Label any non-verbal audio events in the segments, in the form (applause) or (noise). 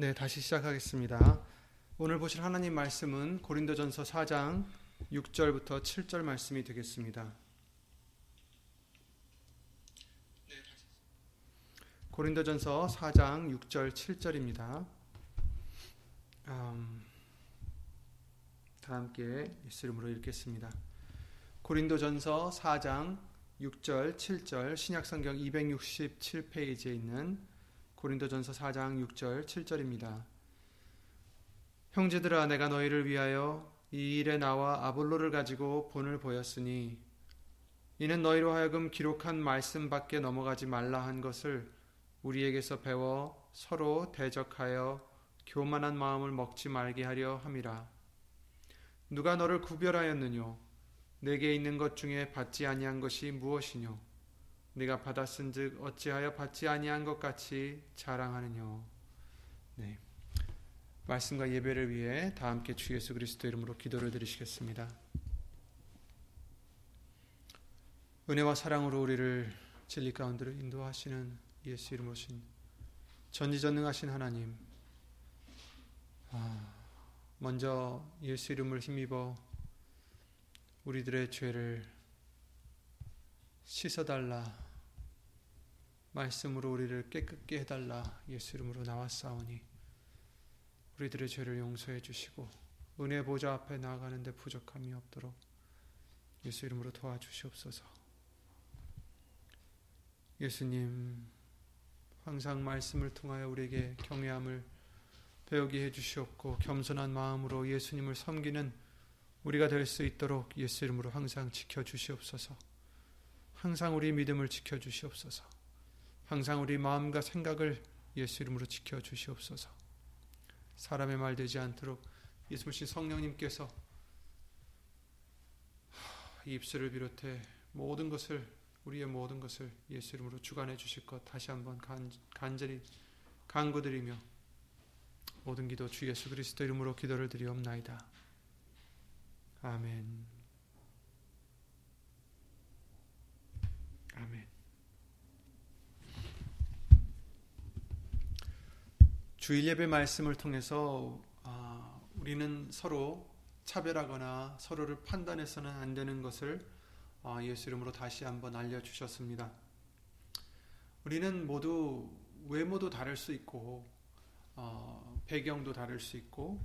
네, 다시 시작하겠습니다. 오늘 보실 하나님 말씀은 고린도전서 4장 6절부터 7절 말씀이 되겠습니다. 고린도전서 4장 6절 7절입니다. 음, 다 함께 예수 이름으로 읽겠습니다. 고린도전서 4장 6절 7절 신약성경 267페이지에 있는 고린도전서 4장 6절 7절입니다. 형제들아 내가 너희를 위하여 이 일에 나와 아볼로를 가지고 본을 보였으니 이는 너희로 하여금 기록한 말씀 밖에 넘어가지 말라 한 것을 우리에게서 배워 서로 대적하여 교만한 마음을 먹지 말게 하려 함이라. 누가 너를 구별하였느뇨? 내게 있는 것 중에 받지 아니한 것이 무엇이뇨? 네가 받았은즉 어찌하여 받지 아니한 것 같이 자랑하느뇨? 네. 말씀과 예배를 위해 다 함께 주 예수 그리스도 이름으로 기도를 드리시겠습니다. 은혜와 사랑으로 우리를 진리 가운데로 인도하시는 예수 이름 오신 전지전능하신 하나님 아, 먼저 예수 이름을 힘입어 우리들의 죄를 씻어달라 말씀으로 우리를 깨끗게 해달라 예수 이름으로 나왔사오니 우리들의 죄를 용서해 주시고 은혜 보좌 앞에 나아가는데 부족함이 없도록 예수 이름으로 도와주시옵소서. 예수님 항상 말씀을 통하여 우리에게 경외함을 배우게 해 주시옵고 겸손한 마음으로 예수님을 섬기는 우리가 될 수 있도록 예수 이름으로 항상 지켜 주시옵소서. 항상 우리 믿음을 지켜 주시옵소서. 항상 우리 마음과 생각을 예수 이름으로 지켜 주시옵소서. 사람의 말 되지 않도록 예수님 성령님께서 입술을 비롯해 모든 것을 우리의 모든 것을 예수 이름으로 주관해 주실 것 다시 한번 간, 간절히 간구드리며 모든 기도 주 예수 그리스도 이름으로 기도를 드리옵나이다. 아멘. 아멘. 주일 예배 말씀을 통해서 아, 우리는 서로 차별하거나 서로를 판단해서는 안 되는 것을 아, 예수 이름으로 다시 한번 알려주셨습니다. 우리는 모두 외모도 다를 수 있고 어, 배경도 다를 수 있고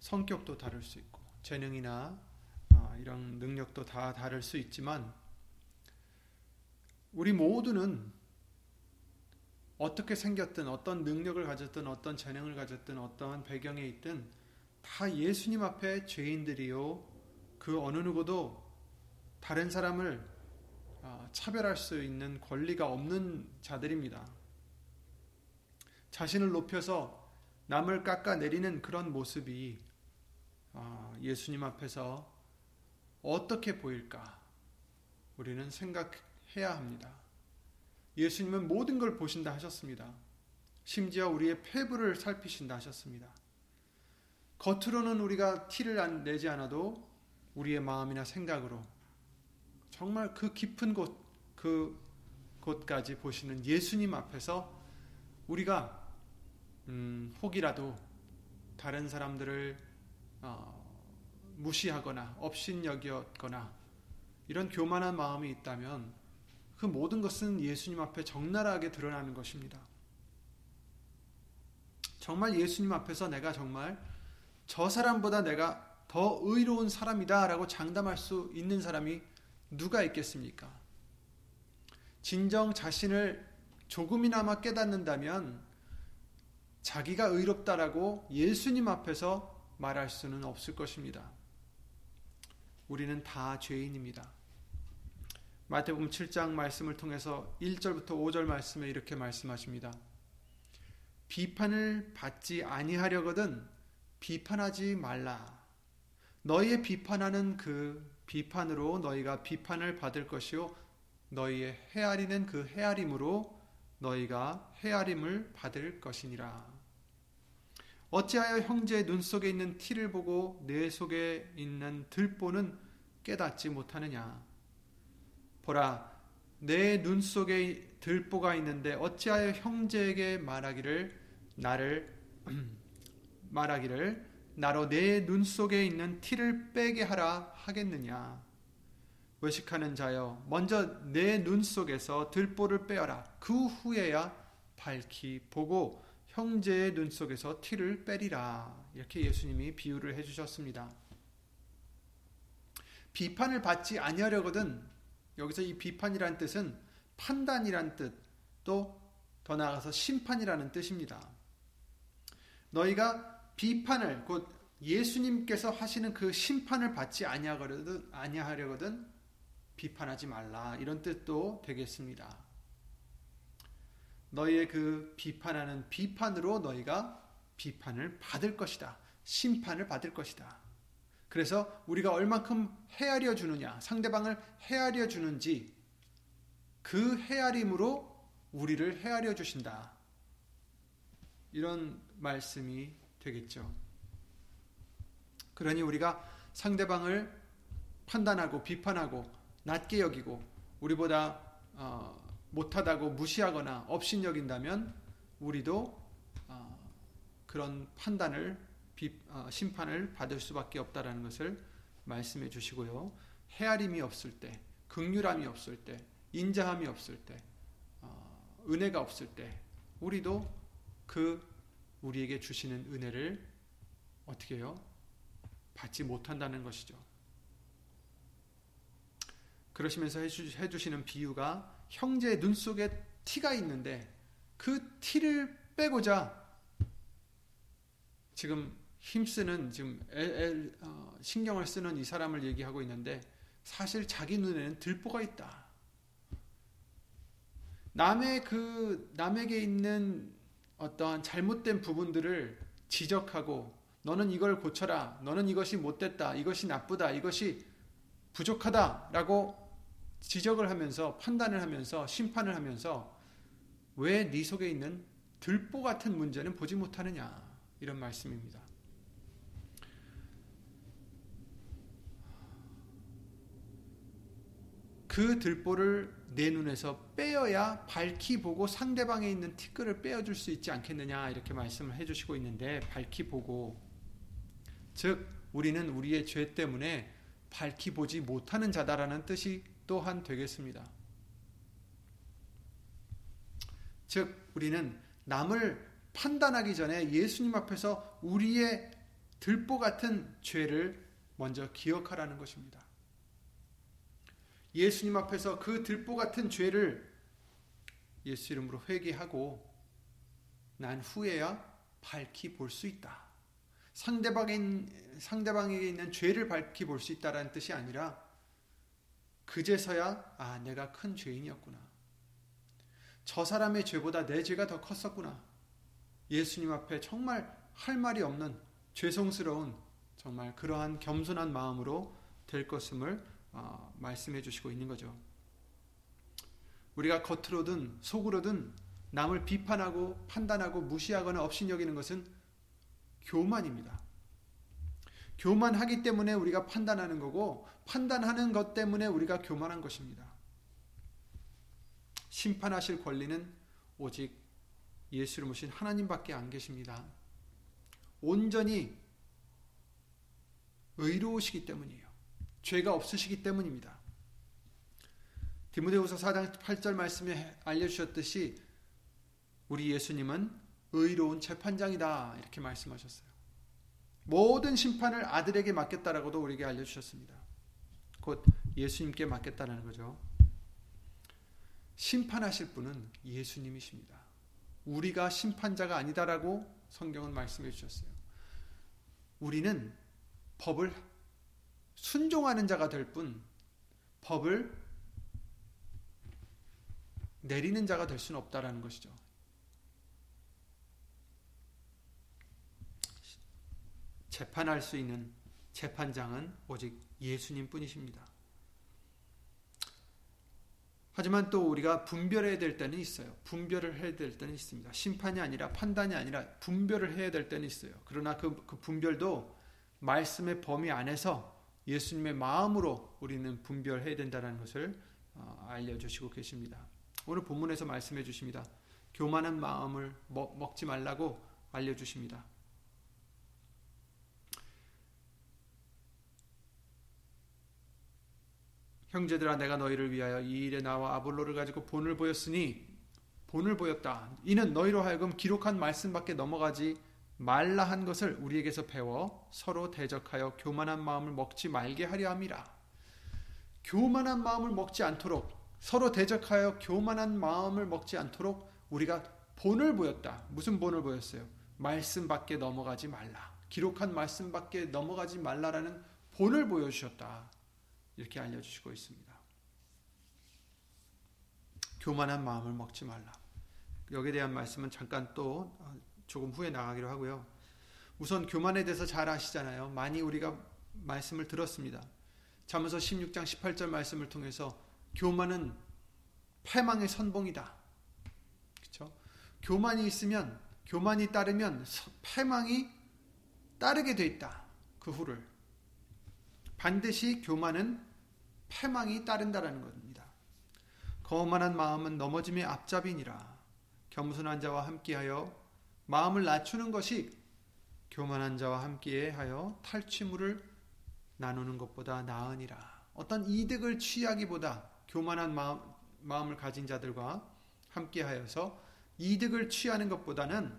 성격도 다를 수 있고 재능이나 어, 이런 능력도 다 다를 수 있지만 우리 모두는 어떻게 생겼든 어떤 능력을 가졌든 어떤 재능을 가졌든 어떠한 배경에 있든 다 예수님 앞에 죄인들이요 그 어느 누구도 다른 사람을 차별할 수 있는 권리가 없는 자들입니다. 자신을 높여서 남을 깎아내리는 그런 모습이 예수님 앞에서 어떻게 보일까? 우리는 생각해야 합니다. 예수님은 모든 걸 보신다 하셨습니다. 심지어 우리의 폐부를 살피신다 하셨습니다. 겉으로는 우리가 티를 내지 않아도 우리의 마음이나 생각으로 정말 그 깊은 곳, 그 곳까지 보시는 예수님 앞에서 우리가 음, 혹이라도 다른 사람들을 어, 무시하거나 업신여겼거나 이런 교만한 마음이 있다면 그 모든 것은 예수님 앞에 적나라하게 드러나는 것입니다. 정말 예수님 앞에서 내가 정말 저 사람보다 내가 더 의로운 사람이다 라고 장담할 수 있는 사람이 누가 있겠습니까? 진정 자신을 조금이나마 깨닫는다면 자기가 의롭다라고 예수님 앞에서 말할 수는 없을 것입니다. 우리는 다 죄인입니다. 마태복음 7장 말씀을 통해서 1절부터 5절 말씀에 이렇게 말씀하십니다. 비판을 받지 아니하려거든 비판하지 말라. 너희의 비판하는 그 비판으로 너희가 비판을 받을 것이요 너희의 헤아리는 그 헤아림으로 너희가 헤아림을 받을 것이니라. 어찌하여 형제의 눈 속에 있는 티를 보고 내 속에 있는 들보는 깨닫지 못하느냐? 보라 내 눈 속에 들보가 있는데 어찌하여 형제에게 말하기를 나를 (clears throat) 말하기를 나로 내 눈 속에 있는 티를 빼게 하라 하겠느냐? 외식하는 자여 먼저 내 눈 속에서 들보를 빼어라. 그 후에야 밝히 보고 형제의 눈 속에서 티를 빼리라. 이렇게 예수님이 비유를 해주셨습니다. 비판을 받지 아니하려거든 여기서 이 비판이란 뜻은 판단이란 뜻, 또 더 나아가서 심판이라는 뜻입니다. 너희가 비판을 곧 예수님께서 하시는 그 심판을 받지 아니하거든 아니하려거든 비판하지 말라 이런 뜻도 되겠습니다. 너희의 그 비판하는 비판으로 너희가 비판을 받을 것이다. 심판을 받을 것이다. 그래서 우리가 얼만큼 헤아려 주느냐, 상대방을 헤아려 주는지 그 헤아림으로 우리를 헤아려 주신다. 이런 말씀이 되겠죠. 그러니 우리가 상대방을 판단하고 비판하고 낮게 여기고 우리보다 어, 못하다고 무시하거나 업신여긴다면 우리도 어, 그런 판단을 심판을 받을 수밖에 없다라는 것을 말씀해 주시고요. 헤아림이 없을 때, 극률함이 없을 때, 인자함이 없을 때, 어, 은혜가 없을 때, 우리도 그 우리에게 주시는 은혜를 어떻게 해요? 받지 못한다는 것이죠. 그러시면서 해주시는 비유가 형제의 눈 속에 티가 있는데 그 티를 빼고자 지금 힘쓰는 지금 애, 애, 어, 신경을 쓰는 이 사람을 얘기하고 있는데 사실 자기 눈에는 들보가 있다. 남의 그 남에게 있는 어떠한 잘못된 부분들을 지적하고 너는 이걸 고쳐라. 너는 이것이 못됐다. 이것이 나쁘다. 이것이 부족하다라고 지적을 하면서 판단을 하면서 심판을 하면서 왜 네 속에 있는 들보 같은 문제는 보지 못하느냐 이런 말씀입니다. 그 들보를 내 눈에서 빼어야 밝히 보고 상대방에 있는 티끌을 빼어줄 수 있지 않겠느냐 이렇게 말씀을 해주시고 있는데 밝히 보고 즉 우리는 우리의 죄 때문에 밝히 보지 못하는 자다라는 뜻이 또한 되겠습니다. 즉, 우리는 남을 판단하기 전에 예수님 앞에서 우리의 들보 같은 죄를 먼저 기억하라는 것입니다. 예수님 앞에서 그 들보 같은 죄를 예수 이름으로 회개하고 난 후에야 밝히 볼 수 있다. 상대방에, 상대방에게 있는 죄를 밝히 볼 수 있다라는 뜻이 아니라 그제서야 아 내가 큰 죄인이었구나. 저 사람의 죄보다 내 죄가 더 컸었구나. 예수님 앞에 정말 할 말이 없는 죄송스러운 정말 그러한 겸손한 마음으로 될 것임을 어, 말씀해 주시고 있는 거죠. 우리가 겉으로든 속으로든 남을 비판하고 판단하고 무시하거나 업신여기는 것은 교만입니다. 교만하기 때문에 우리가 판단하는 거고 판단하는 것 때문에 우리가 교만한 것입니다. 심판하실 권리는 오직 예수를 모신 하나님밖에 안 계십니다. 온전히 의로우시기 때문이에요. 죄가 없으시기 때문입니다. 디모데후서 4장 8절 말씀에 알려주셨듯이 우리 예수님은 의로운 재판장이다 이렇게 말씀하셨어요. 모든 심판을 아들에게 맡겼다라고도 우리에게 알려주셨습니다. 곧 예수님께 맡겼다는 거죠. 심판하실 분은 예수님이십니다. 우리가 심판자가 아니다라고 성경은 말씀해 주셨어요. 우리는 법을 순종하는 자가 될 뿐, 법을 내리는 자가 될 수는 없다라는 것이죠. 재판할 수 있는 재판장은 오직 예수님 뿐이십니다. 하지만 또 우리가 분별해야 될 때는 있어요. 분별을 해야 될 때는 있습니다. 심판이 아니라 판단이 아니라 분별을 해야 될 때는 있어요. 그러나 그, 그 분별도 말씀의 범위 안에서 예수님의 마음으로 우리는 분별해야 된다는 것을 어, 알려주시고 계십니다. 오늘 본문에서 말씀해 주십니다. 교만한 마음을 먹, 먹지 말라고 알려주십니다. 형제들아 내가 너희를 위하여 이 일에 나와 아볼로를 가지고 본을 보였으니 본을 보였다. 이는 너희로 하여금 기록한 말씀밖에 넘어가지 말라 한 것을 우리에게서 배워 서로 대적하여 교만한 마음을 먹지 말게 하려 함이라. 교만한 마음을 먹지 않도록 서로 대적하여 교만한 마음을 먹지 않도록 우리가 본을 보였다. 무슨 본을 보였어요? 말씀 밖에 넘어가지 말라. 기록한 말씀 밖에 넘어가지 말라라는 본을 보여주셨다. 이렇게 알려주시고 있습니다. 교만한 마음을 먹지 말라. 여기에 대한 말씀은 잠깐 또 어, 조금 후에 나가기로 하고요. 우선 교만에 대해서 잘 아시잖아요. 많이 우리가 말씀을 들었습니다. 잠언서 16장 18절 말씀을 통해서 교만은 패망의 선봉이다. 그렇죠? 교만이 있으면 교만이 따르면 패망이 따르게 돼 있다. 그 후를 반드시 교만은 패망이 따른다라는 겁니다. 거만한 마음은 넘어짐의 앞잡이니라. 겸손한 자와 함께하여 마음을 낮추는 것이 교만한 자와 함께하여 탈취물을 나누는 것보다 나으니라. 어떤 이득을 취하기보다 교만한 마음, 마음을 가진 자들과 함께하여서 이득을 취하는 것보다는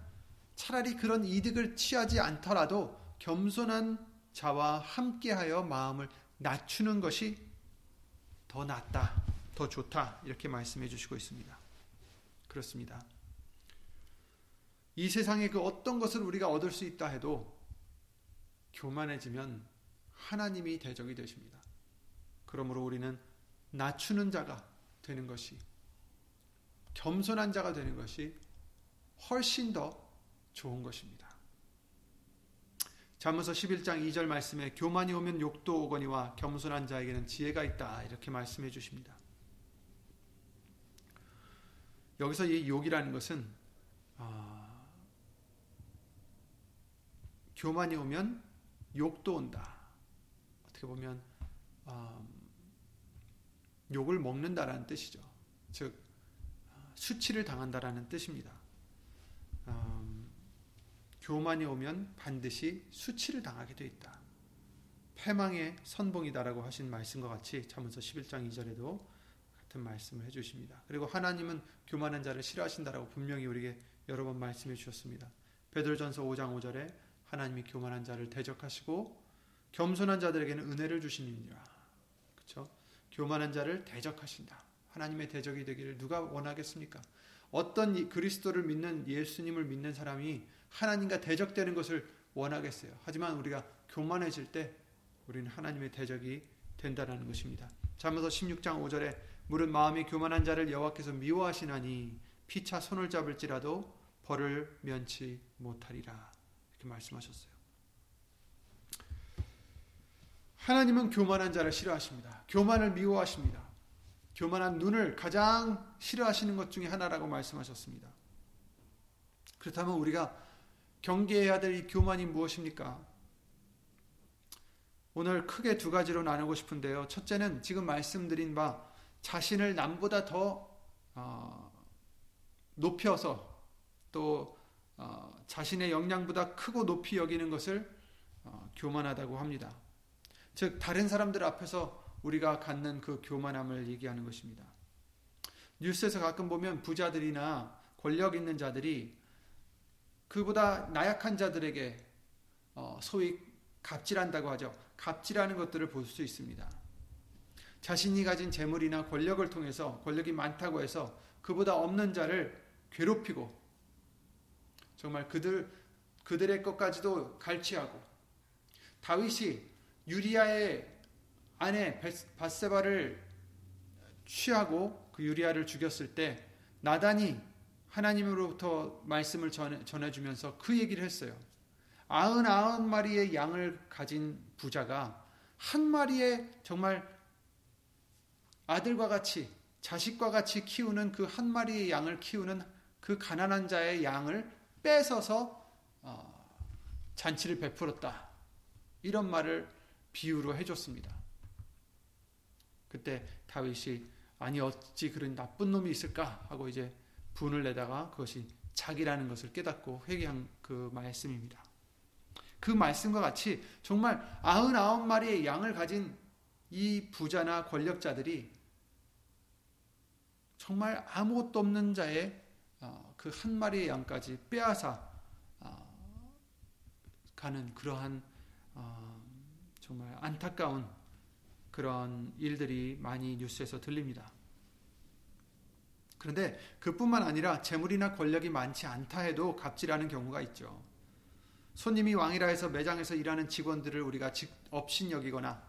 차라리 그런 이득을 취하지 않더라도 겸손한 자와 함께하여 마음을 낮추는 것이 더 낫다, 더 좋다 이렇게 말씀해 주시고 있습니다. 그렇습니다. 이 세상에 그 어떤 것을 우리가 얻을 수 있다 해도 교만해지면 하나님이 대적이 되십니다. 그러므로 우리는 낮추는 자가 되는 것이 겸손한 자가 되는 것이 훨씬 더 좋은 것입니다. 잠언서 11장 2절 말씀에 교만이 오면 욕도 오거니와 겸손한 자에게는 지혜가 있다 이렇게 말씀해 주십니다. 여기서 이 욕이라는 것은 어, 교만이 오면 욕도 온다. 어떻게 보면 어, 욕을 먹는다라는 뜻이죠. 즉 수치를 당한다라는 뜻입니다. 교만이 오면 반드시 수치를 당하게 돼 있다. 패망의 선봉이다라고 하신 말씀과 같이 잠언서 11장 2절에도 같은 말씀을 해 주십니다. 그리고 하나님은 교만한 자를 싫어하신다라고 분명히 우리에게 여러 번 말씀해 주셨습니다. 베드로전서 5장 5절에 하나님이 교만한 자를 대적하시고 겸손한 자들에게는 은혜를 주시니라. 그렇죠? 교만한 자를 대적하신다. 하나님의 대적이 되기를 누가 원하겠습니까? 어떤 그리스도를 믿는 예수님을 믿는 사람이 하나님과 대적되는 것을 원하겠어요. 하지만 우리가 교만해질 때 우리는 하나님의 대적이 된다는 것입니다. 잠언서 16장 5절에 물은 마음이 교만한 자를 여호와께서 미워하시나니 피차 손을 잡을지라도 벌을 면치 못하리라. 이렇게 말씀하셨어요. 하나님은 교만한 자를 싫어하십니다. 교만을 미워하십니다. 교만한 눈을 가장 싫어하시는 것 중에 하나라고 말씀하셨습니다. 그렇다면 우리가 경계해야 될 이 교만이 무엇입니까? 오늘 크게 두 가지로 나누고 싶은데요. 첫째는 지금 말씀드린 바 자신을 남보다 더 어, 높여서 또 어, 자신의 역량보다 크고 높이 여기는 것을 어, 교만하다고 합니다. 즉 다른 사람들 앞에서 우리가 갖는 그 교만함을 얘기하는 것입니다. 뉴스에서 가끔 보면 부자들이나 권력 있는 자들이 그보다 나약한 자들에게 어, 소위 갑질한다고 하죠. 갑질하는 것들을 볼 수 있습니다. 자신이 가진 재물이나 권력을 통해서 권력이 많다고 해서 그보다 없는 자를 괴롭히고 정말 그들 그들의 것까지도 갈취하고 다윗이 유리아의 아내 바세바를 취하고 그 유리아를 죽였을 때 나단이 하나님으로부터 말씀을 전해, 주면서그 얘기를 했어요. 아흔 아흔 마리의 양을 가진 부자가 한 마리의 정말 아들과 같이 자식과 같이 키우는 그 한 마리의 양을 키우는 그 가난한 자의 양을 뺏어서 어, 잔치를 베풀었다. 이런 말을 비유로 해줬습니다. 그때 다윗이 아니 어찌 그런 나쁜 놈이 있을까 하고 이제 분을 내다가 그것이 자기라는 것을 깨닫고 회개한 그 말씀입니다. 그 말씀과 같이 정말 99마리의 양을 가진 이 부자나 권력자들이 정말 아무것도 없는 자의 어, 그 한 마리의 양까지 빼앗아 어, 가는 그러한 어, 정말 안타까운 그런 일들이 많이 뉴스에서 들립니다. 그런데 그뿐만 아니라 재물이나 권력이 많지 않다 해도 갑질하는 경우가 있죠. 손님이 왕이라 해서 매장에서 일하는 직원들을 우리가 업신 여기거나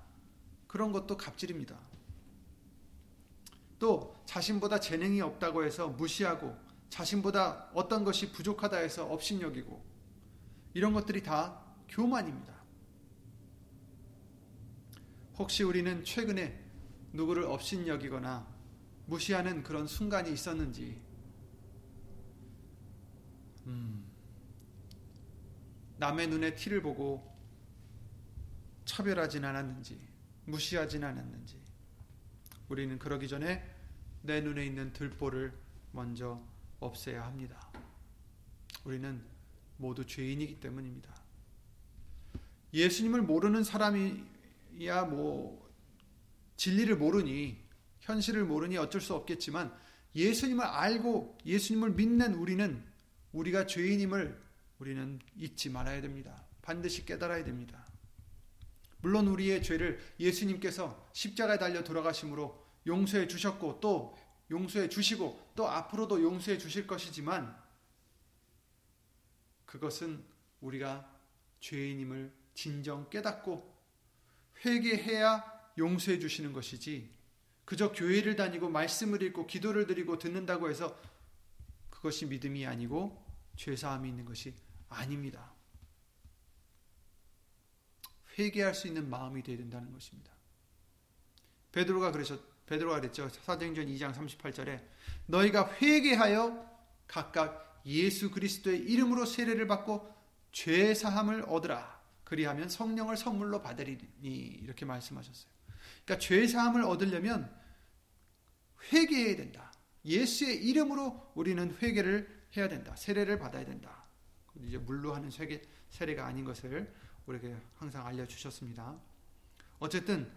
그런 것도 갑질입니다. 또 자신보다 재능이 없다고 해서 무시하고 자신보다 어떤 것이 부족하다 해서 업신여기고 이런 것들이 다 교만입니다. 혹시 우리는 최근에 누구를 업신여기거나 무시하는 그런 순간이 있었는지 음, 남의 눈에 티를 보고 차별하진 않았는지 무시하진 않았는지 우리는 그러기 전에 내 눈에 있는 들보를 먼저 없애야 합니다. 우리는 모두 죄인이기 때문입니다. 예수님을 모르는 사람이야 뭐 진리를 모르니 현실을 모르니 어쩔 수 없겠지만 예수님을 알고 예수님을 믿는 우리는 우리가 죄인임을 우리는 잊지 말아야 됩니다. 반드시 깨달아야 됩니다. 물론 우리의 죄를 예수님께서 십자가에 달려 돌아가심으로 용서해 주셨고 또 용서해 주시고 또 앞으로도 용서해 주실 것이지만 그것은 우리가 죄인임을 진정 깨닫고 회개해야 용서해 주시는 것이지 그저 교회를 다니고 말씀을 읽고 기도를 드리고 듣는다고 해서 그것이 믿음이 아니고 죄사함이 있는 것이 아닙니다. 회개할 수 있는 마음이 되어야 된다는 것입니다. 베드로가 그러셨 베드로가 그랬죠. 사도행전 2장 38절에 너희가 회개하여 각각 예수 그리스도의 이름으로 세례를 받고 죄 사함을 얻으라. 그리하면 성령을 선물로 받으리니 이렇게 말씀하셨어요. 그러니까 죄 사함을 얻으려면 회개해야 된다. 예수의 이름으로 우리는 회개를 해야 된다. 세례를 받아야 된다. 이제 물로 하는 세례, 세례가 아닌 것을 우리에게 항상 알려주셨습니다. 어쨌든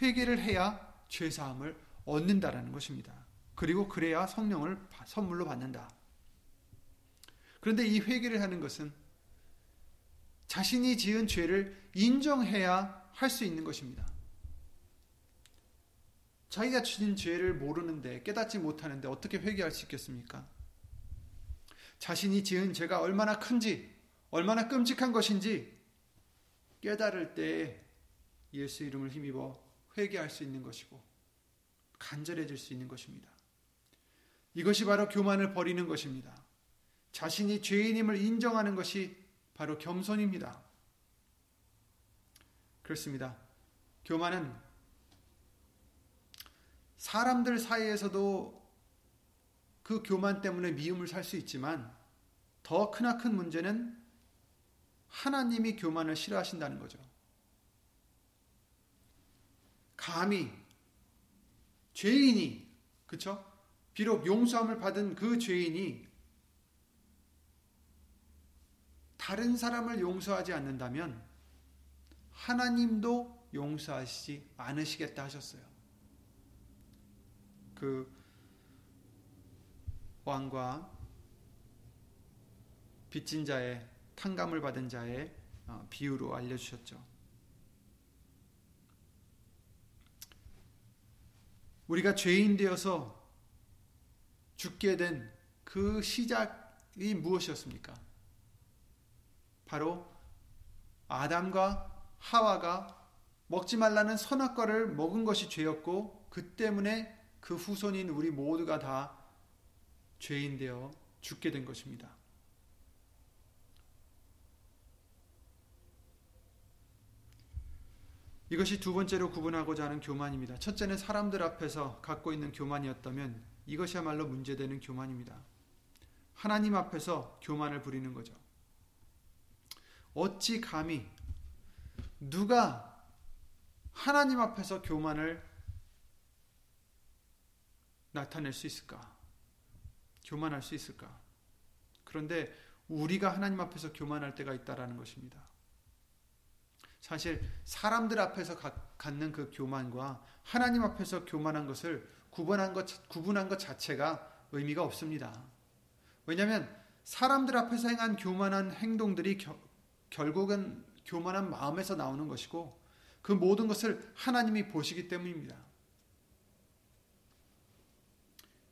회개를 해야 죄 사함을 얻는다라는 것입니다. 그리고 그래야 성령을 선물로 받는다. 그런데 이 회개를 하는 것은 자신이 지은 죄를 인정해야 할 수 있는 것입니다. 자기가 지은 죄를 모르는데 깨닫지 못하는데 어떻게 회개할 수 있겠습니까? 자신이 지은 죄가 얼마나 큰지, 얼마나 끔찍한 것인지 깨달을 때 예수 이름을 힘입어 회개할 수 있는 것이고 간절해질 수 있는 것입니다. 이것이 바로 교만을 버리는 것입니다. 자신이 죄인임을 인정하는 것이 바로 겸손입니다. 그렇습니다. 교만은 사람들 사이에서도 그 교만 때문에 미움을 살 수 있지만 더 크나큰 문제는 하나님이 교만을 싫어하신다는 거죠. 감히 죄인이 그쵸? 비록 용서함을 받은 그 죄인이 다른 사람을 용서하지 않는다면 하나님도 용서하시지 않으시겠다 하셨어요. 그 왕과 빚진 자의 탕감을 받은 자의 어, 비유로 알려주셨죠. 우리가 죄인 되어서 죽게 된 그 시작이 무엇이었습니까? 바로 아담과 하와가 먹지 말라는 선악과를 먹은 것이 죄였고 그 때문에 그 후손인 우리 모두가 다 죄인 되어 죽게 된 것입니다. 이것이 두 번째로 구분하고자 하는 교만입니다. 첫째는 사람들 앞에서 갖고 있는 교만이었다면 이것이야말로 문제되는 교만입니다. 하나님 앞에서 교만을 부리는 거죠. 어찌 감히 누가 하나님 앞에서 교만을 나타낼 수 있을까? 교만할 수 있을까? 그런데 우리가 하나님 앞에서 교만할 때가 있다라는 것입니다. 사실 사람들 앞에서 갖는 그 교만과 하나님 앞에서 교만한 것을 구분한 것 구분한 것 자체가 의미가 없습니다. 왜냐하면 사람들 앞에서 행한 교만한 행동들이 겨, 결국은 교만한 마음에서 나오는 것이고 그 모든 것을 하나님이 보시기 때문입니다.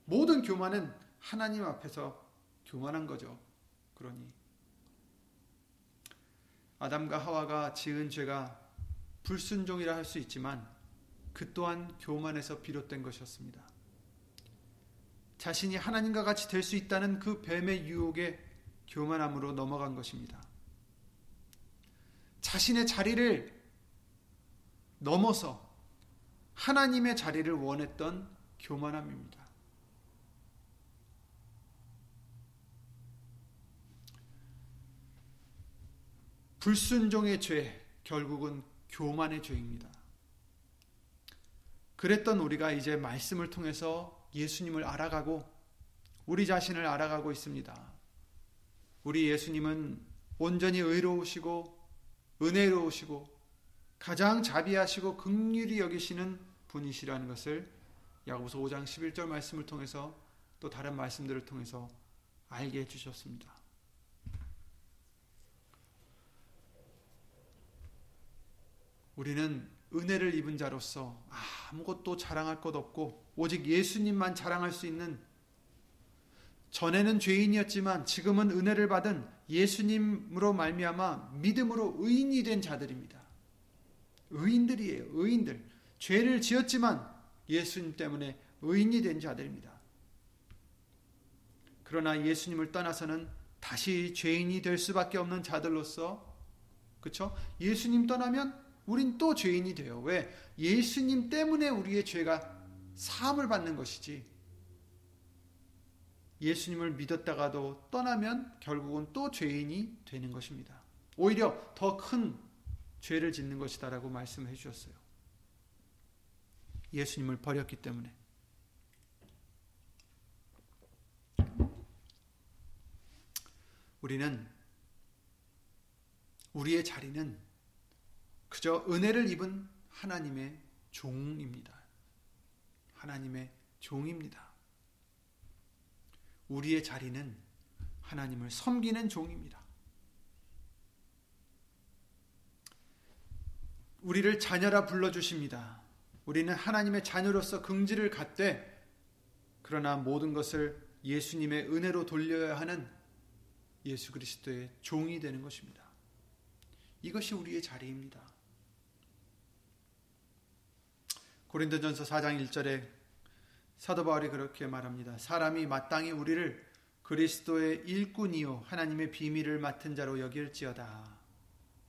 모든 교만은 하나님 앞에서 교만한 거죠. 그러니 아담과 하와가 지은 죄가 불순종이라 할 수 있지만 그 또한 교만에서 비롯된 것이었습니다. 자신이 하나님과 같이 될 수 있다는 그 뱀의 유혹에 교만함으로 넘어간 것입니다. 자신의 자리를 넘어서 하나님의 자리를 원했던 교만함입니다. 불순종의 죄, 결국은 교만의 죄입니다. 그랬던 우리가 이제 말씀을 통해서 예수님을 알아가고 우리 자신을 알아가고 있습니다. 우리 예수님은 온전히 의로우시고 은혜로우시고 가장 자비하시고 극률이 여기시는 분이시라는 것을 야고보서 5장 11절 말씀을 통해서 또 다른 말씀들을 통해서 알게 해 주셨습니다. 우리는 은혜를 입은 자로서 아무것도 자랑할 것 없고 오직 예수님만 자랑할 수 있는 전에는 죄인이었지만 지금은 은혜를 받은 예수님으로 말미암아 믿음으로 의인이 된 자들입니다. 의인들이에요. 의인들. 죄를 지었지만 예수님 때문에 의인이 된 자들입니다. 그러나 예수님을 떠나서는 다시 죄인이 될 수밖에 없는 자들로서 그렇죠? 예수님 떠나면 우린 또 죄인이 돼요. 왜? 예수님 때문에 우리의 죄가 사함을 받는 것이지. 예수님을 믿었다가도 떠나면 결국은 또 죄인이 되는 것입니다. 오히려 더 큰 죄를 짓는 것이다라고 말씀해 주셨어요. 예수님을 버렸기 때문에. 우리는 우리의 자리는 그저 은혜를 입은 하나님의 종입니다. 하나님의 종입니다. 우리의 자리는 하나님을 섬기는 종입니다. 우리를 자녀라 불러주십니다. 우리는 하나님의 자녀로서 긍지를 갖되 그러나 모든 것을 예수님의 은혜로 돌려야 하는 예수 그리스도의 종이 되는 것입니다. 이것이 우리의 자리입니다. 고린도전서 4장 1절에 사도 바울이 그렇게 말합니다. 사람이 마땅히 우리를 그리스도의 일꾼이요 하나님의 비밀을 맡은 자로 여길지어다.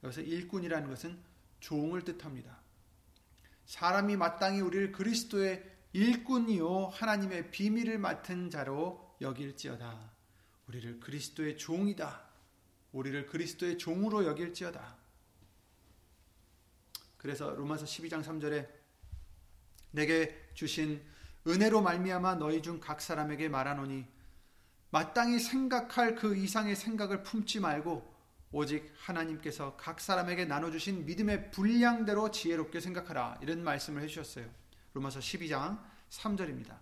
여기서 일꾼이라는 것은 종을 뜻합니다. 사람이 마땅히 우리를 그리스도의 일꾼이요 하나님의 비밀을 맡은 자로 여길지어다. 우리를 그리스도의 종이다. 우리를 그리스도의 종으로 여길지어다. 그래서 로마서 12장 3절에 내게 주신 은혜로 말미암아 너희 중 각 사람에게 말하노니 마땅히 생각할 그 이상의 생각을 품지 말고 오직 하나님께서 각 사람에게 나눠주신 믿음의 분량대로 지혜롭게 생각하라 이런 말씀을 해주셨어요. 로마서 12장 3절입니다.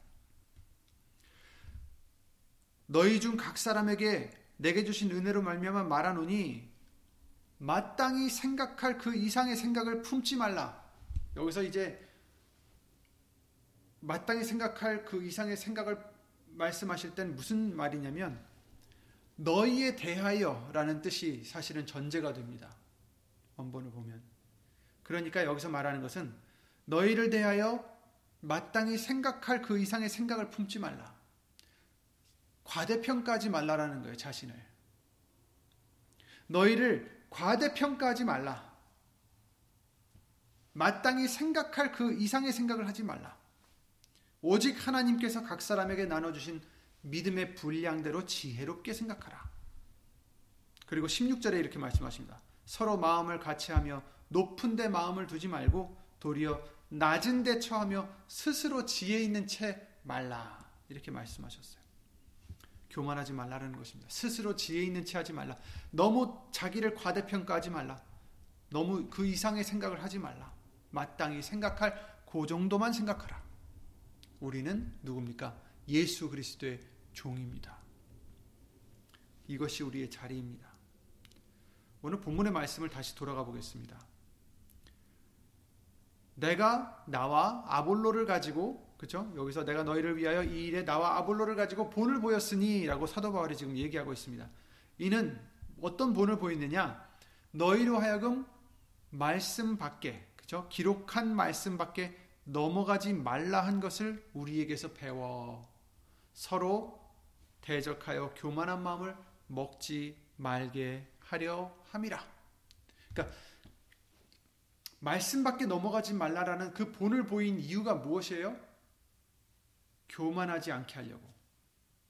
너희 중 각 사람에게 내게 주신 은혜로 말미암아 말하노니 마땅히 생각할 그 이상의 생각을 품지 말라. 여기서 이제 마땅히 생각할 그 이상의 생각을 말씀하실 땐 무슨 말이냐면 너희에 대하여라는 뜻이 사실은 전제가 됩니다. 원본을 보면. 그러니까 여기서 말하는 것은 너희를 대하여 마땅히 생각할 그 이상의 생각을 품지 말라. 과대평가하지 말라라는 거예요, 자신을. 너희를 과대평가하지 말라. 마땅히 생각할 그 이상의 생각을 하지 말라. 오직 하나님께서 각 사람에게 나눠주신 믿음의 분량대로 지혜롭게 생각하라. 그리고 16절에 이렇게 말씀하십니다. 서로 마음을 같이 하며 높은 데 마음을 두지 말고 도리어 낮은 데 처하며 스스로 지혜 있는 채 말라. 이렇게 말씀하셨어요. 교만하지 말라는 것입니다. 스스로 지혜 있는 체 하지 말라. 너무 자기를 과대평가하지 말라. 너무 그 이상의 생각을 하지 말라. 마땅히 생각할 그 정도만 생각하라. 우리는 누굽니까? 예수 그리스도의 종입니다. 이것이 우리의 자리입니다. 오늘 본문의 말씀을 다시 돌아가 보겠습니다. 내가 나와 아볼로를 가지고 그죠? 여기서 내가 너희를 위하여 이 일에 나와 아볼로를 가지고 본을 보였으니라고 사도 바울이 지금 얘기하고 있습니다. 이는 어떤 본을 보였느냐? 너희로 하여금 말씀 밖에 그죠? 기록한 말씀 밖에 넘어가지 말라 한 것을 우리에게서 배워 서로 대적하여 교만한 마음을 먹지 말게 하려 함이라. 그러니까 말씀 밖에 넘어가지 말라라는 그 본을 보인 이유가 무엇이에요? 교만하지 않게 하려고.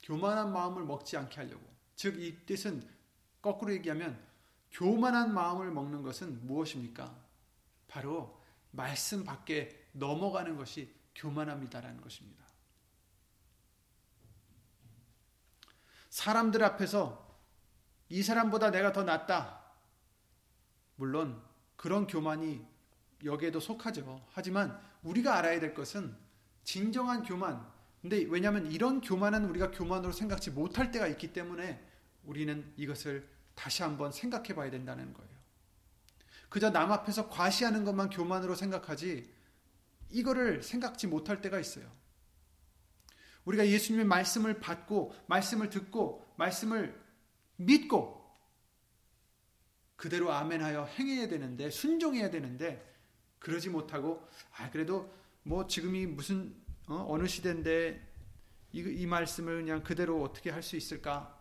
교만한 마음을 먹지 않게 하려고. 즉, 이 뜻은 거꾸로 얘기하면 교만한 마음을 먹는 것은 무엇입니까? 바로 말씀 밖에 넘어가는 것이 교만합니다라는 것입니다. 사람들 앞에서 이 사람보다 내가 더 낫다. 물론 그런 교만이 여기에도 속하죠. 하지만 우리가 알아야 될 것은 진정한 교만, 근데 왜냐하면 이런 교만은 우리가 교만으로 생각지 못할 때가 있기 때문에 우리는 이것을 다시 한번 생각해 봐야 된다는 거예요. 그저 남 앞에서 과시하는 것만 교만으로 생각하지 이거를 생각지 못할 때가 있어요. 우리가 예수님의 말씀을 받고 말씀을 듣고 말씀을 믿고 그대로 아멘하여 행해야 되는데 순종해야 되는데 그러지 못하고 아 그래도 뭐 지금이 무슨 어? 느 시대인데 이, 이 말씀을 그냥 그대로 어떻게 할 수 있을까?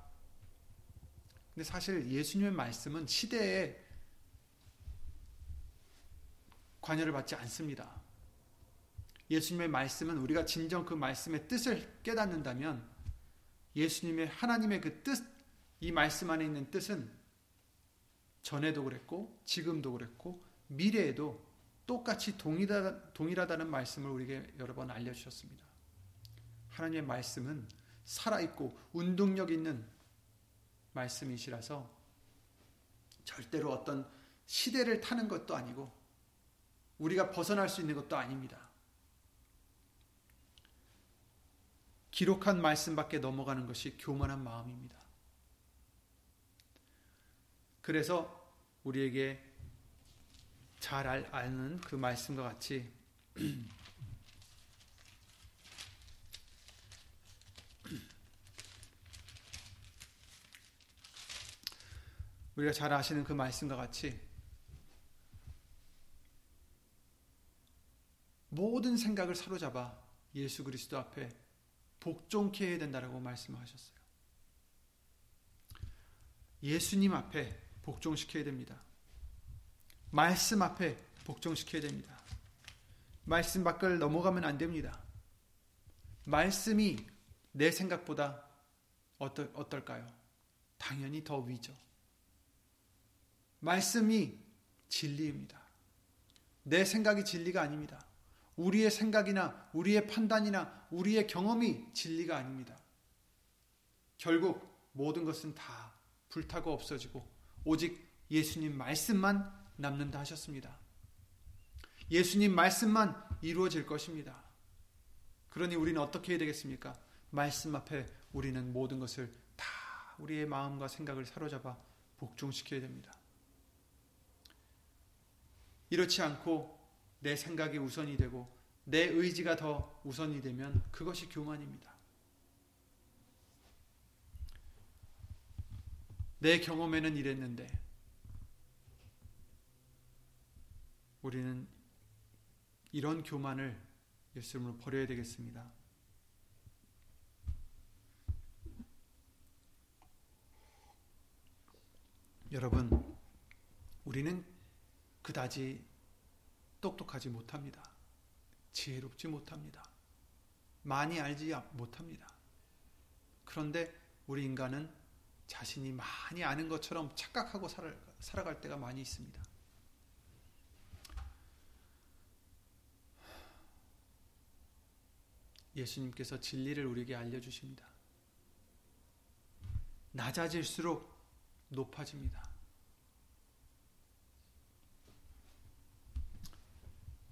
근데 사실 예수님의 말씀은 시대에 관여를 받지 않습니다. 예수님의 말씀은 우리가 진정 그 말씀의 뜻을 깨닫는다면 예수님의 하나님의 그 뜻, 이 말씀 안에 있는 뜻은 전에도 그랬고 지금도 그랬고 미래에도 똑같이 동일하다, 동일하다는 말씀을 우리에게 여러 번 알려주셨습니다. 하나님의 말씀은 살아있고 운동력 있는 말씀이시라서 절대로 어떤 시대를 타는 것도 아니고 우리가 벗어날 수 있는 것도 아닙니다. 기록한 말씀밖에 넘어가는 것이 교만한 마음입니다. 그래서 우리에게 잘 아는 그 말씀과 같이 (clears throat) 우리가 잘 아시는 그 말씀과 같이 모든 생각을 사로잡아 예수 그리스도 앞에 복종케 해야 된다라고 말씀하셨어요. 예수님 앞에 복종시켜야 됩니다. 말씀 앞에 복종시켜야 됩니다. 말씀 밖을 넘어가면 안 됩니다. 말씀이 내 생각보다 어떠, 어떨까요? 당연히 더 위죠. 말씀이 진리입니다. 내 생각이 진리가 아닙니다. 우리의 생각이나 우리의 판단이나 우리의 경험이 진리가 아닙니다. 결국 모든 것은 다 불타고 없어지고 오직 예수님 말씀만 남는다 하셨습니다. 예수님 말씀만 이루어질 것입니다. 그러니 우리는 어떻게 해야 되겠습니까? 말씀 앞에 우리는 모든 것을 다 우리의 마음과 생각을 사로잡아 복종시켜야 됩니다. 이렇지 않고 내 생각이 우선이 되고 내 의지가 더 우선이 되면 그것이 교만입니다. 내 경험에는 이랬는데 우리는 이런 교만을 예수님으로 버려야 되겠습니다. 여러분, 우리는 그다지 똑똑하지 못합니다. 지혜롭지 못합니다. 많이 알지 못합니다. 그런데 우리 인간은 자신이 많이 아는 것처럼 착각하고 살아갈 때가 많이 있습니다. 예수님께서 진리를 우리에게 알려주십니다. 낮아질수록 높아집니다.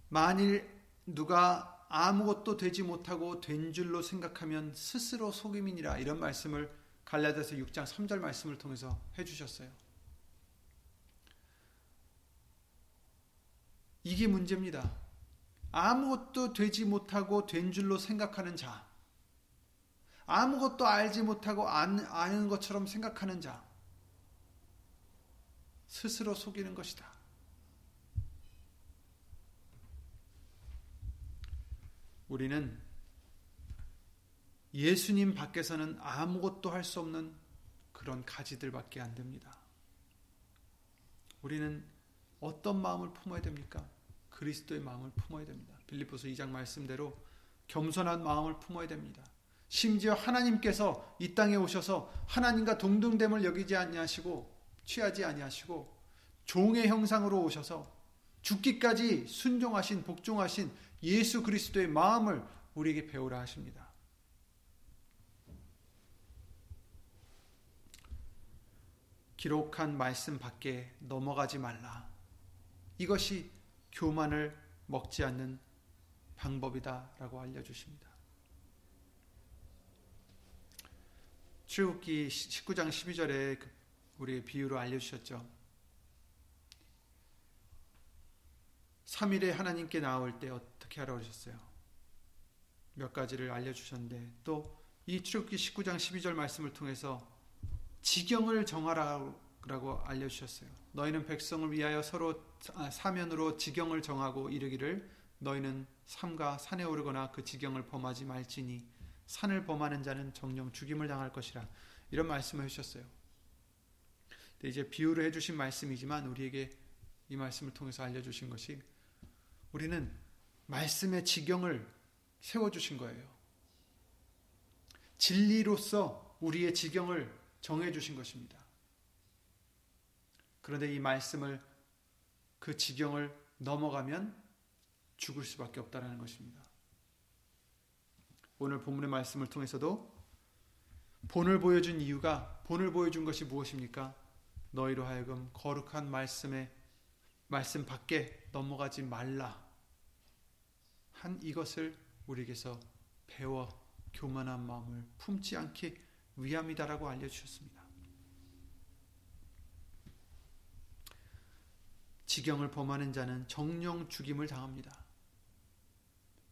만일 누가 아무것도 되지 못하고 된 줄로 생각하면 스스로 속임이니라 이런 말씀을 갈라디아서 6장 3절 말씀을 통해서 해 주셨어요. 이게 문제입니다. 아무것도 되지 못하고 된 줄로 생각하는 자. 아무것도 알지 못하고 아는 것처럼 생각하는 자. 스스로 속이는 것이다. 우리는 예수님 밖에서는 아무것도 할 수 없는 그런 가지들밖에 안 됩니다. 우리는 어떤 마음을 품어야 됩니까? 그리스도의 마음을 품어야 됩니다. 빌립보서 2장 말씀대로 겸손한 마음을 품어야 됩니다. 심지어 하나님께서 이 땅에 오셔서 하나님과 동등됨을 여기지 아니하시고 취하지 아니하시고 종의 형상으로 오셔서 죽기까지 순종하신 복종하신 예수 그리스도의 마음을 우리에게 배우라 하십니다. 기록한 말씀 밖에 넘어가지 말라. 이것이 교만을 먹지 않는 방법이다라고 알려주십니다. 출국기 19장 12절에 그 우리의 비유로 알려주셨죠. 3일에 하나님께 나올 때 어떻게 하라고 하셨어요? 몇 가지를 알려주셨는데 또 이 출국기 19장 12절 말씀을 통해서 지경을 정하라고 알려주셨어요. 너희는 백성을 위하여 서로 아, 사면으로 지경을 정하고 이르기를 너희는 삼가 산에 오르거나 그 지경을 범하지 말지니 산을 범하는 자는 정령 죽임을 당할 것이라 이런 말씀을 해주셨어요. 이제 비유를 해주신 말씀이지만 우리에게 이 말씀을 통해서 알려주신 것이 우리는 말씀의 지경을 세워주신 거예요. 진리로서 우리의 지경을 정해주신 것입니다. 그런데 이 말씀을 그 지경을 넘어가면 죽을 수밖에 없다는 것입니다. 오늘 본문의 말씀을 통해서도 본을 보여준 이유가 본을 보여준 것이 무엇입니까? 너희로 하여금 거룩한 말씀에 말씀 밖에 넘어가지 말라 한 이것을 우리에게서 배워 교만한 마음을 품지 않게 위함이다라고 알려주셨습니다. 지경을 범하는 자는 정령 죽임을 당합니다.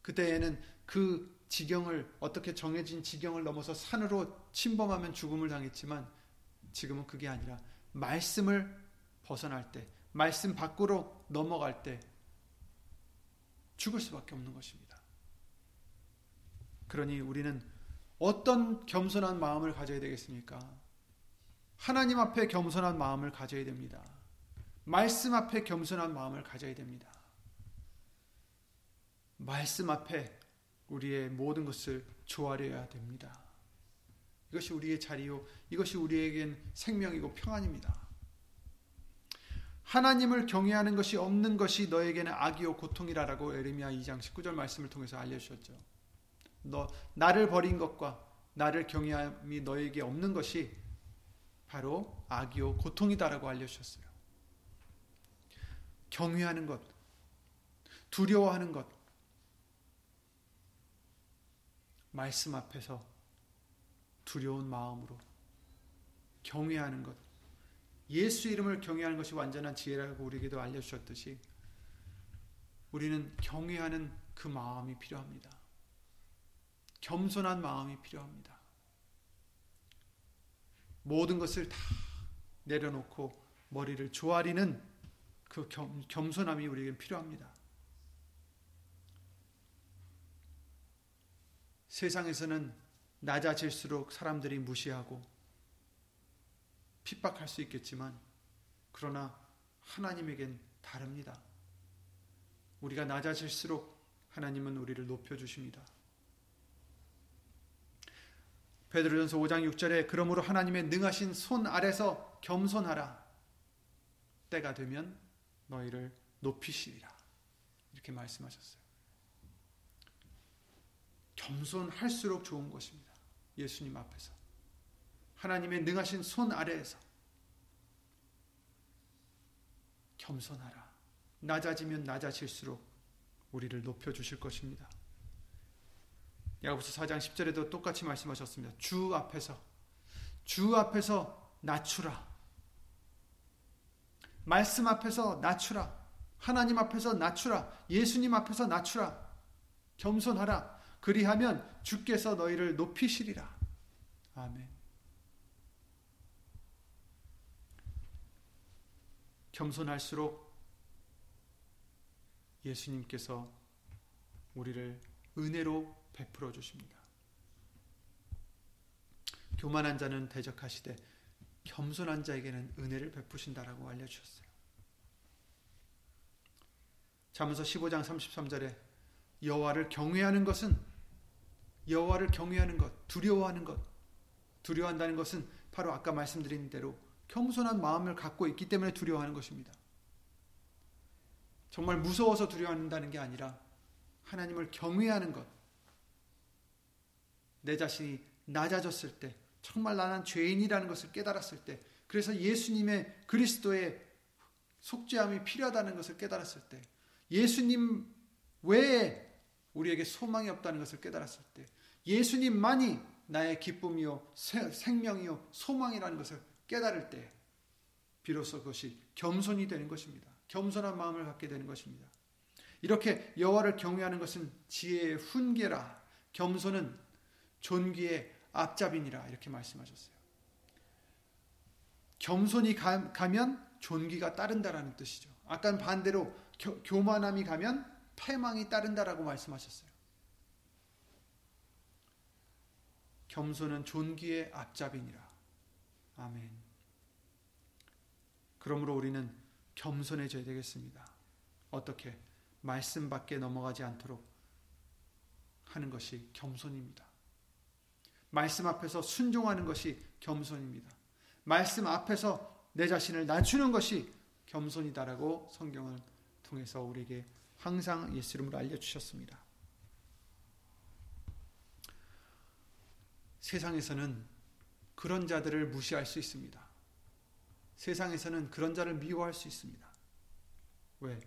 그때에는 그 지경을 어떻게 정해진 지경을 넘어서 산으로 침범하면 죽음을 당했지만 지금은 그게 아니라 말씀을 벗어날 때 말씀 밖으로 넘어갈 때 죽을 수밖에 없는 것입니다. 그러니 우리는 어떤 겸손한 마음을 가져야 되겠습니까? 하나님 앞에 겸손한 마음을 가져야 됩니다. 말씀 앞에 겸손한 마음을 가져야 됩니다. 말씀 앞에 우리의 모든 것을 조아려야 됩니다. 이것이 우리의 자리요, 이것이 우리에겐 생명이고 평안입니다. 하나님을 경외하는 것이 없는 것이 너에게는 악이요 고통이라라고 에르미야 2장 19절 말씀을 통해서 알려주셨죠. 너 나를 버린 것과 나를 경외함이 너에게 없는 것이 바로 악이요 고통이다라고 알려주셨어요. 경외하는 것, 두려워하는 것, 말씀 앞에서 두려운 마음으로 경외하는 것, 예수 이름을 경외하는 것이 완전한 지혜라고 우리에게도 알려주셨듯이 우리는 경외하는 그 마음이 필요합니다. 겸손한 마음이 필요합니다. 모든 것을 다 내려놓고 머리를 조아리는 그 겸, 겸손함이 우리에게 필요합니다. 세상에서는 낮아질수록 사람들이 무시하고 핍박할 수 있겠지만 그러나 하나님에겐 다릅니다. 우리가 낮아질수록 하나님은 우리를 높여 주십니다. 베드로전서 5장 6절에 그러므로 하나님의 능하신 손 아래서 겸손하라. 때가 되면 너희를 높이시리라. 이렇게 말씀하셨어요. 겸손할수록 좋은 것입니다. 예수님 앞에서. 하나님의 능하신 손 아래에서 겸손하라. 낮아지면 낮아질수록 우리를 높여 주실 것입니다. 야고보서 4장 10절에도 똑같이 말씀하셨습니다. 주 앞에서 주 앞에서 낮추라. 말씀 앞에서 낮추라. 하나님 앞에서 낮추라. 예수님 앞에서 낮추라. 겸손하라. 그리하면 주께서 너희를 높이시리라. 아멘. 겸손할수록 예수님께서 우리를 은혜로 베풀어 주십니다. 교만한 자는 대적하시되 겸손한 자에게는 은혜를 베푸신다라고 알려주셨어요. 잠언서 15장 33절에 여호와를 경외하는 것은 여호와를 경외하는 것, 두려워하는 것, 두려워한다는 것은 바로 아까 말씀드린 대로 겸손한 마음을 갖고 있기 때문에 두려워하는 것입니다. 정말 무서워서 두려워한다는 게 아니라 하나님을 경외하는 것. 내 자신이 낮아졌을 때, 정말 나는 죄인이라는 것을 깨달았을 때, 그래서 예수님의 그리스도의 속죄함이 필요하다는 것을 깨달았을 때, 예수님 외에 우리에게 소망이 없다는 것을 깨달았을 때, 예수님만이 나의 기쁨이요, 생명이요, 소망이라는 것을 깨달을 때, 비로소 그것이 겸손이 되는 것입니다. 겸손한 마음을 갖게 되는 것입니다. 이렇게 여호와를 경외하는 것은 지혜의 훈계라, 겸손은 존귀의 앞잡이니라 이렇게 말씀하셨어요. 겸손이 가, 면 존귀가 따른다라는 뜻이죠. 아까 반대로 교, 교만함이 가면 패망이 따른다라고 말씀하셨어요. 겸손은 존귀의 앞잡이니라. 아멘. 그러므로 우리는 겸손해져야 되겠습니다. 어떻게? 말씀 밖에 넘어가지 않도록 하는 것이 겸손입니다. 말씀 앞에서 순종하는 것이 겸손입니다. 말씀 앞에서 내 자신을 낮추는 것이 겸손이다라고 성경을 통해서 우리에게 항상 예수 이름으로 알려주셨습니다. 세상에서는 그런 자들을 무시할 수 있습니다. 세상에서는 그런 자를 미워할 수 있습니다. 왜?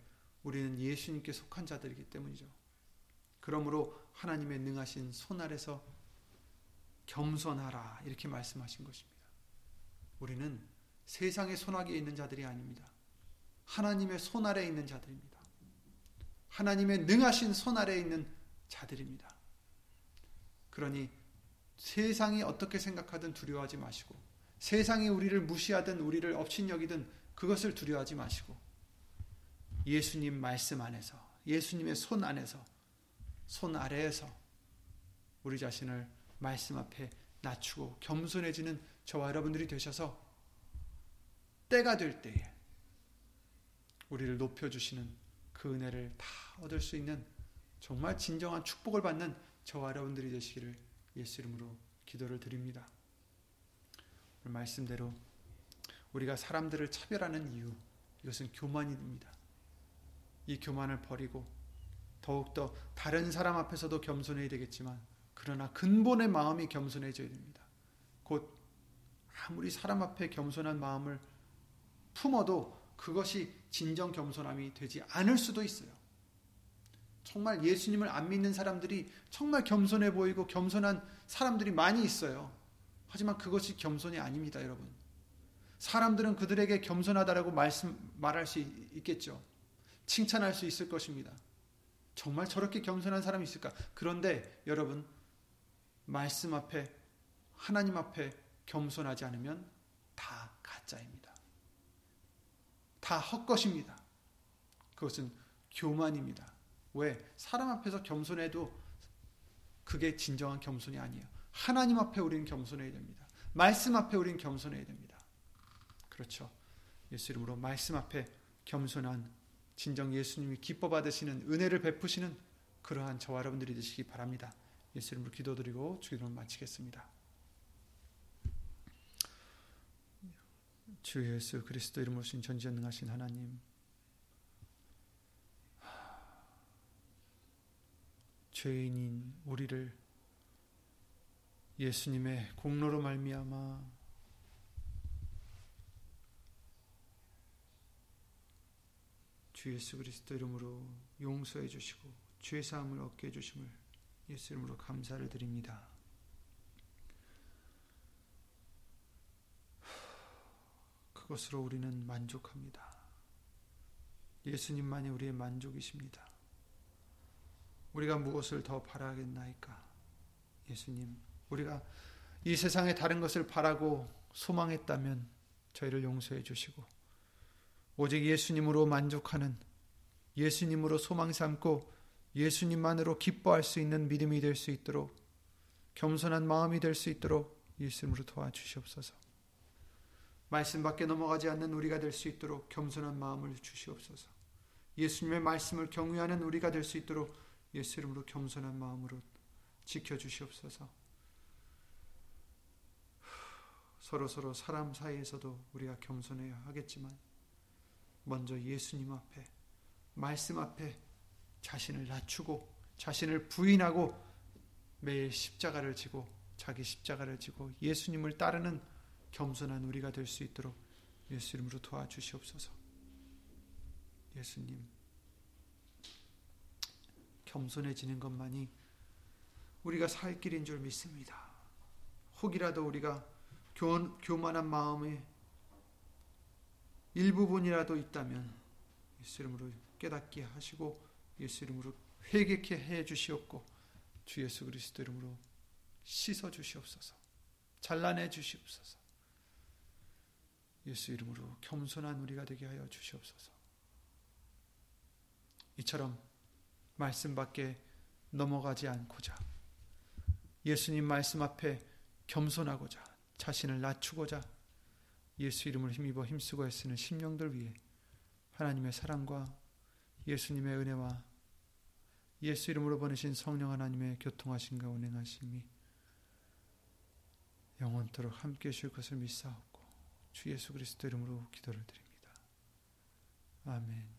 우리는 예수님께 속한 자들이기 때문이죠. 그러므로 하나님의 능하신 손 아래서 겸손하라 이렇게 말씀하신 것입니다. 우리는 세상의 손아귀에 있는 자들이 아닙니다. 하나님의 손 아래에 있는 자들입니다. 하나님의 능하신 손 아래에 있는 자들입니다. 그러니 세상이 어떻게 생각하든 두려워하지 마시고 세상이 우리를 무시하든 우리를 업신여기든 그것을 두려워하지 마시고 예수님 말씀 안에서 예수님의 손 안에서 손 아래에서 우리 자신을 말씀 앞에 낮추고 겸손해지는 저와 여러분들이 되셔서 때가 될 때에 우리를 높여주시는 그 은혜를 다 얻을 수 있는 정말 진정한 축복을 받는 저와 여러분들이 되시기를 예수 이름으로 기도를 드립니다. 말씀대로 우리가 사람들을 차별하는 이유 이것은 교만입니다. 이 교만을 버리고 더욱더 다른 사람 앞에서도 겸손해야 되겠지만 그러나 근본의 마음이 겸손해져야 됩니다. 곧 아무리 사람 앞에 겸손한 마음을 품어도 그것이 진정 겸손함이 되지 않을 수도 있어요. 정말 예수님을 안 믿는 사람들이 정말 겸손해 보이고 겸손한 사람들이 많이 있어요. 하지만 그것이 겸손이 아닙니다, 여러분. 사람들은 그들에게 겸손하다라고 말씀 말할 수 있겠죠. 칭찬할 수 있을 것입니다. 정말 저렇게 겸손한 사람이 있을까? 그런데 여러분 말씀 앞에 하나님 앞에 겸손하지 않으면 다 가짜입니다. 다 헛것입니다. 그것은 교만입니다. 왜? 사람 앞에서 겸손해도 그게 진정한 겸손이 아니에요. 하나님 앞에 우리는 겸손해야 됩니다. 말씀 앞에 우리는 겸손해야 됩니다. 그렇죠. 예수 이름으로 말씀 앞에 겸손한 진정 예수님이 기뻐 받으시는 은혜를 베푸시는 그러한 저와 여러분들이 되시기 바랍니다. 예수 이름으로 기도드리고 주기도를 마치겠습니다. 주 예수 그리스도 이름으로 신 전지전능하신 하나님 죄인인 우리를 예수님의 공로로 말미암아 주 예수 그리스도 이름으로 용서해 주시고 죄 사함을 얻게 해 주심을 예수 이름으로 감사를 드립니다. 그것으로 우리는 만족합니다. 예수님만이 우리의 만족이십니다. 우리가 무엇을 더 바라겠나이까? 예수님, 우리가 이 세상의 다른 것을 바라고 소망했다면 저희를 용서해 주시고 오직 예수님으로 만족하는 예수님으로 소망 삼고 예수님만으로 기뻐할 수 있는 믿음이 될 수 있도록 겸손한 마음이 될 수 있도록 예수님으로 도와주시옵소서. 말씀 밖에 넘어가지 않는 우리가 될 수 있도록 겸손한 마음을 주시옵소서. 예수님의 말씀을 경외하는 우리가 될 수 있도록 예수 이름으로 겸손한 마음으로 지켜 주시옵소서. 서로 서로 사람 사이에서도 우리가 겸손해야 하겠지만 먼저 예수님 앞에 말씀 앞에 자신을 낮추고 자신을 부인하고 매일 십자가를 지고 자기 십자가를 지고 예수님을 따르는 겸손한 우리가 될 수 있도록 예수 이름으로 도와주시옵소서. 예수님 겸손해지는 것만이 우리가 살 길인 줄 믿습니다. 혹이라도 우리가 교, 교만한 마음에 일부분이라도 있다면 예수 이름으로 깨닫게 하시고 예수 이름으로 회개케 해 주시옵고 주 예수 그리스도 이름으로 씻어 주시옵소서. 잘라내 주시옵소서. 예수 이름으로 겸손한 우리가 되게 하여 주시옵소서. 이처럼 말씀 밖에 넘어가지 않고자 예수님 말씀 앞에 겸손하고자 자신을 낮추고자 예수 이름을 힘입어 힘쓰고 애쓰는 심령들 위해 하나님의 사랑과 예수님의 은혜와 예수 이름으로 보내신 성령 하나님의 교통하심과 운행하심이 영원토록 함께 하실 것을 믿사옵고 주 예수 그리스도 이름으로 기도를 드립니다. 아멘.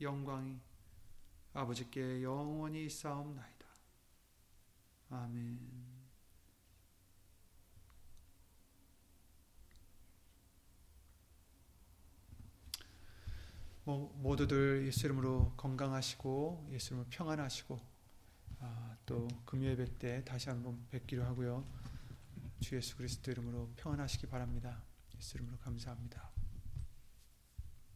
영광이 아버지께 영원히 있사옵나이다. 아멘 모두들 예수 이름으로 건강하시고 예수 이름으로 평안하시고 아, 또 금요 예배 때 다시 한번 뵙기로 하고요. 주 예수 그리스도 이름으로 평안하시기 바랍니다. 예수 이름으로 감사합니다.